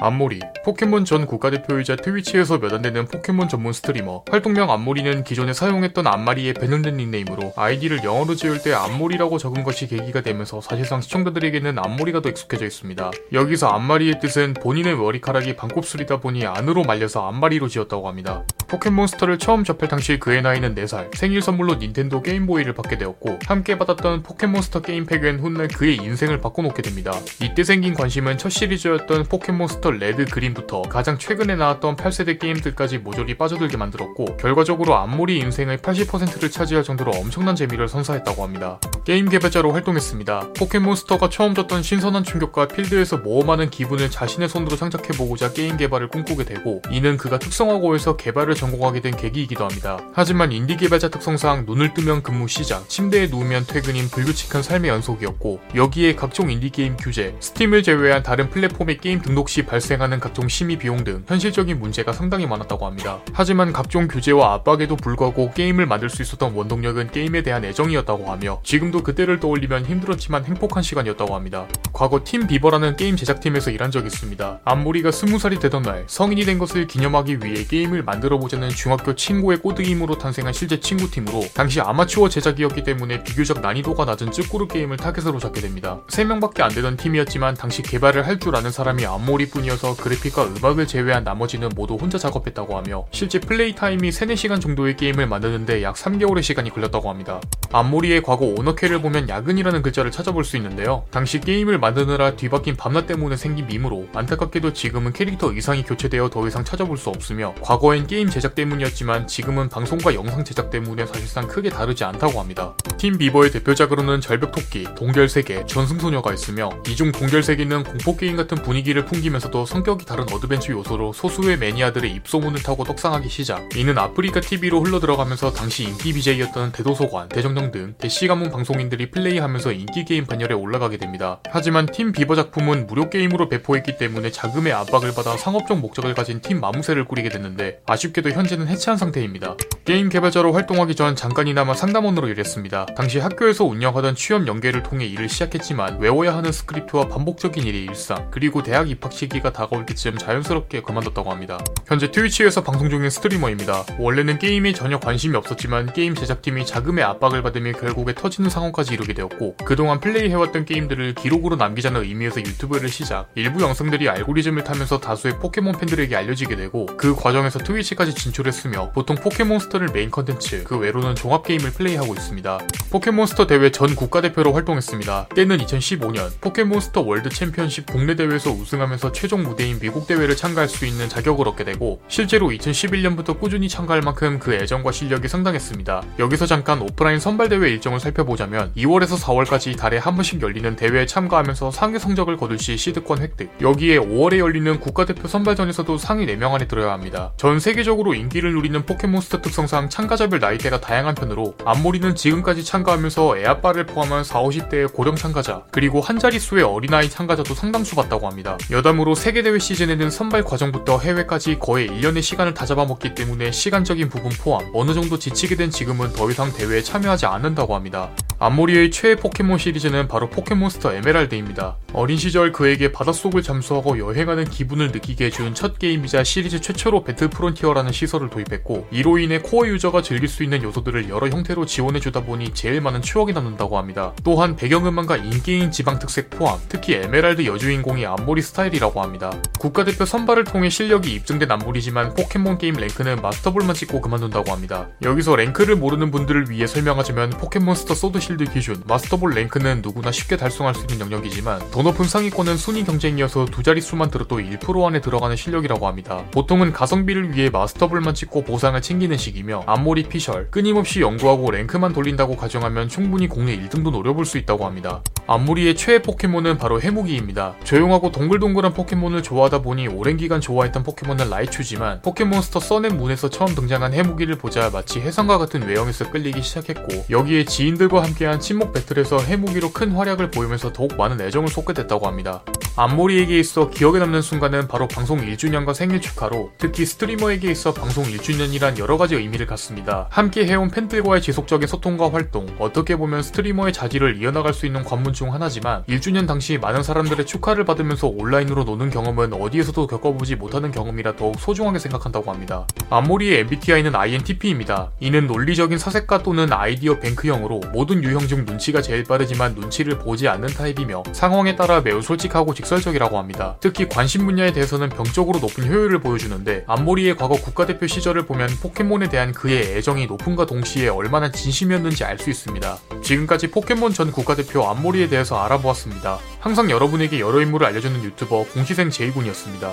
안모리, 포켓몬 전 국가대표이자 트위치에서 몇 안 되는 포켓몬 전문 스트리머. 활동명 안모리는 기존에 사용했던 안마리의 변형된 닉네임으로 아이디를 영어로 지을 때 안모리라고 적은 것이 계기가 되면서 사실상 시청자들에게는 안모리가 더 익숙해져 있습니다. 여기서 안마리의 뜻은 본인의 머리카락이 반곱슬이다 보니 안으로 말려서 안마리로 지었다고 합니다. 포켓몬스터를 처음 접할 당시 그의 나이는 4살, 생일 선물로 닌텐도 게임보이를 받게 되었고 함께 받았던 포켓몬스터 게임팩은 훗날 그의 인생을 바꿔놓게 됩니다. 이때 생긴 관심은 첫 시리즈였던 포켓몬스터 레드 그린부터 가장 최근에 나왔던 8세대 게임들까지 모조리 빠져들게 만들었고 결과적으로 안모리 인생의 80%를 차지할 정도로 엄청난 재미를 선사했다고 합니다. 게임 개발자로 활동했습니다. 포켓몬스터가 처음 줬던 신선한 충격과 필드에서 모험하는 기분을 자신의 손으로 창작해보고자 게임 개발을 꿈꾸게 되고 이는 그가 특성화고에서 개발을 전공하게 된 계기이기도 합니다. 하지만 인디 개발자 특성상 눈을 뜨면 근무 시작, 침대에 누우면 퇴근인 불규칙한 삶의 연속이었고 여기에 각종 인디 게임 규제, 스팀을 제외한 다른 플랫폼의 게임 등록 시 발생하는 각종 심의 비용 등 현실적인 문제가 상당히 많았다고 합니다. 하지만 각종 규제와 압박에도 불구하고 게임을 만들 수 있었던 원동력은 게임에 대한 애정이었다고 하며 지금도 그때를 떠올리면 힘들었지만 행복한 시간이었다고 합니다. 과거 팀 비버라는 게임 제작팀에서 일한 적이 있습니다. 안모리가 20살이 되던 날 성인이 된 것을 기념하기 위해 게임을 만들어 보자 는 중학교 친구의 꼬드김으로 탄생한 실제 친구팀으로 당시 아마추어 제작이었기 때문에 비교적 난이도가 낮은 쯔꾸르 게임을 타겟으로 잡게 됩니다. 3명밖에 안 되던 팀이었지만 당시 개발을 할 줄 아는 사람이 안모리뿐이어서 그래픽과 음악을 제외한 나머지는 모두 혼자 작업했다고 하며 실제 플레이 타임이 3, 4시간 정도의 게임을 만드는데 약 3개월의 시간이 걸렸다고 합니다. 안모리의 과거 오너캐를 보면 야근이라는 글자를 찾아볼 수 있는데요. 당시 게임을 만드느라 뒤바뀐 밤낮 때문에 생긴 밈으로 안타깝게도 지금은 캐릭터 의상이 교체되어 더 이상 찾아볼 수 없으며 과거엔 게임 제작 때문이었지만 지금은 방송과 영상 제작 때문에 사실상 크게 다르지 않다고 합니다. 팀 비버의 대표작으로는 절벽토끼, 동결세계, 전승소녀가 있으며 이중 동결세계는 공포게임 같은 분위기를 풍기면서도 성격이 다른 어드벤처 요소로 소수의 매니아들의 입소문을 타고 떡상하기 시작 이는 아프리카 TV로 흘러들어가면서 당시 인기 BJ였던 대도서관, 대정령 등 대씨 가문 방송인들이 플레이하면서 인기 게임 반열에 올라가게 됩니다. 하지만 팀 비버 작품은 무료 게임으로 배포했기 때문에 자금의 압박을 받아 상업적 목적을 가진 팀 마무세를 꾸리게 됐는데 아쉽게도 현재는 해체한 상태입니다. 게임 개발자로 활동하기 전 잠깐이나마 상담원으로 일했습니다. 당시 학교에서 운영하던 취업 연계를 통해 일을 시작했지만 외워야 하는 스크립트와 반복적인 일이 일상 그리고 대학 입학 시기가 다가올 때쯤 자연스럽게 그만뒀다고 합니다. 현재 트위치에서 방송 중인 streamer입니다. 원래는 게임에 전혀 관심이 없었지만 게임 제작팀이 자금의 압박을 받으며 결국에 터지는 상황까지 이르게 되었고 그동안 플레이해왔던 게임들을 기록으로 남기자는 의미에서 유튜브를 시작 일부 영상들이 알고리즘을 타면서 다수의 포켓몬 팬들에게 알려지게 되고 그 과정에서 트위치까지 진출했으며 보통 포켓몬스터를 메인 컨텐츠 그 외로는 종합 게임을 플레이하고 있습니다. 포켓몬스터 대회 전 국가대표로 활동했습니다. 때는 2015년 포켓몬스터 월드 챔피언십 국내 대회에서 우승하면서 최종 무대인 미국 대회를 참가할 수 있는 자격을 얻게 되고 실제로 2011년부터 꾸준히 참가할 만큼 그 애정과 실력이 상당했습니다. 여기서 잠깐 오프라인 선발 대회 일정을 살펴보자면 2월에서 4월까지 달에 한 번씩 열리는 대회에 참가하면서 상위 성적을 거둘 시 시드권 획득. 여기에 5월에 열리는 국가대표 선발전에서도 상위 4명 안에 들어야 합니다. 전 세계적으로 인기를 누리는 포켓몬스터 특성상 참가자별 나이대가 다양한 편으로 안모리는 지금까지 참가하면서 애아빠를 포함한 4, 50대의 고령 참가자 그리고 한 자릿수의 어린아이 참가자도 상당수 봤다고 합니다. 여담으로 세계대회 시즌에는 선발 과정부터 해외까지 거의 1년의 시간을 다 잡아먹기 때문에 시간적인 부분 포함 어느 정도 지치게 된 지금은 더 이상 대회에 참여하지 않는다고 합니다. 안모리의 최애 포켓몬 시리즈는 바로 포켓몬스터 에메랄드입니다. 어린 시절 그에게 바닷속을 잠수하고 여행하는 기분을 느끼게 해준 첫 게임이자 시리즈 최초로 배틀 프론티어라는 시설을 도입했고 이로 인해 core user가 즐길 수 있는 요소들을 여러 형태로 지원해주다 보니 제일 많은 추억이 남는다고 합니다. 또한 배경음악과 in-game 지방 특색 포함 특히 에메랄드 여주인공이 안모리 스타일이라고 합니다. 국가대표 선발을 통해 실력이 입증된 안모리지만 포켓몬 게임 rank는 마스터볼만 찍고 그만둔다고 합니다. 여기서 rank를 모르는 분들을 위해 설명하자면 포켓몬스터 소드 실드 기준 마스터볼 rank는 누구나 쉽게 달성할 수 있는 영역이지만 더 높은 상위권은 순위 경쟁이어서 두 자릿수만 들어도 1% 안에 들어가는 실력이라고 합니다. 보통은 가성비를 위해 마스터볼만 찍고 보상을 챙기는 식이며 안모리 피셜 끊임없이 연구하고 rank만 돌린다고 가정하면 충분히 국내 1등도 노려볼 수 있다고 합니다. 안모리의 최애 포켓몬은 바로 해무기입니다. 조용하고 동글동글한 포켓몬을 좋아하다 보니 오랜 기간 좋아했던 포켓몬은 라이츄지만 포켓몬스터 Sun and Moon에서 처음 등장한 해무기를 보자 마치 해삼과 같은 외형에서 끌리기 시작했고 여기에 지인들과 함께 한 친목 battle에서 해무기로 큰 활약을 보이면서 더욱 많은 애정을 쏟게 됐다고 합니다. 안모리에게 있어 기억에 남는 순간은 바로 방송 1주년과 생일 축하로 특히 streamer에게 있어 방송 1주년이란 여러가지 의미를 갖습니다. 함께 해온 팬들과의 지속적인 소통과 활동, 어떻게 보면 streamer의 자질을 이어나갈 수 있는 관문 중 하나지만 1주년 당시 많은 사람들의 축하를 받으면서 온라인으로 노는 경험은 어디에서도 겪어보지 못하는 경험이라 더욱 소중하게 생각한다고 합니다. 앞머리의 MBTI는 INTP입니다. 이는 논리적인 사색가 또는 아이디어 뱅크형으로 모든 유형 중 눈치가 제일 빠르지만 눈치를 보지 않는 타입이며 상황에 따라 매우 솔직하고 직 설적이라고 합니다. 특히 관심 분야에 대해서는 병적으로 높은 효율을 보여주는데 앞머리의 과거 국가대표 시절을 보면 포켓몬에 대한 그의 애정이 높음과 동시에 얼마나 진심이었는지 알 수 있습니다. 지금까지 포켓몬 전 국가대표 앞머리에 대해서 알아보았습니다. 항상 여러분에게 여러 인물을 알려주는 유튜버 공시생 제이군이었습니다.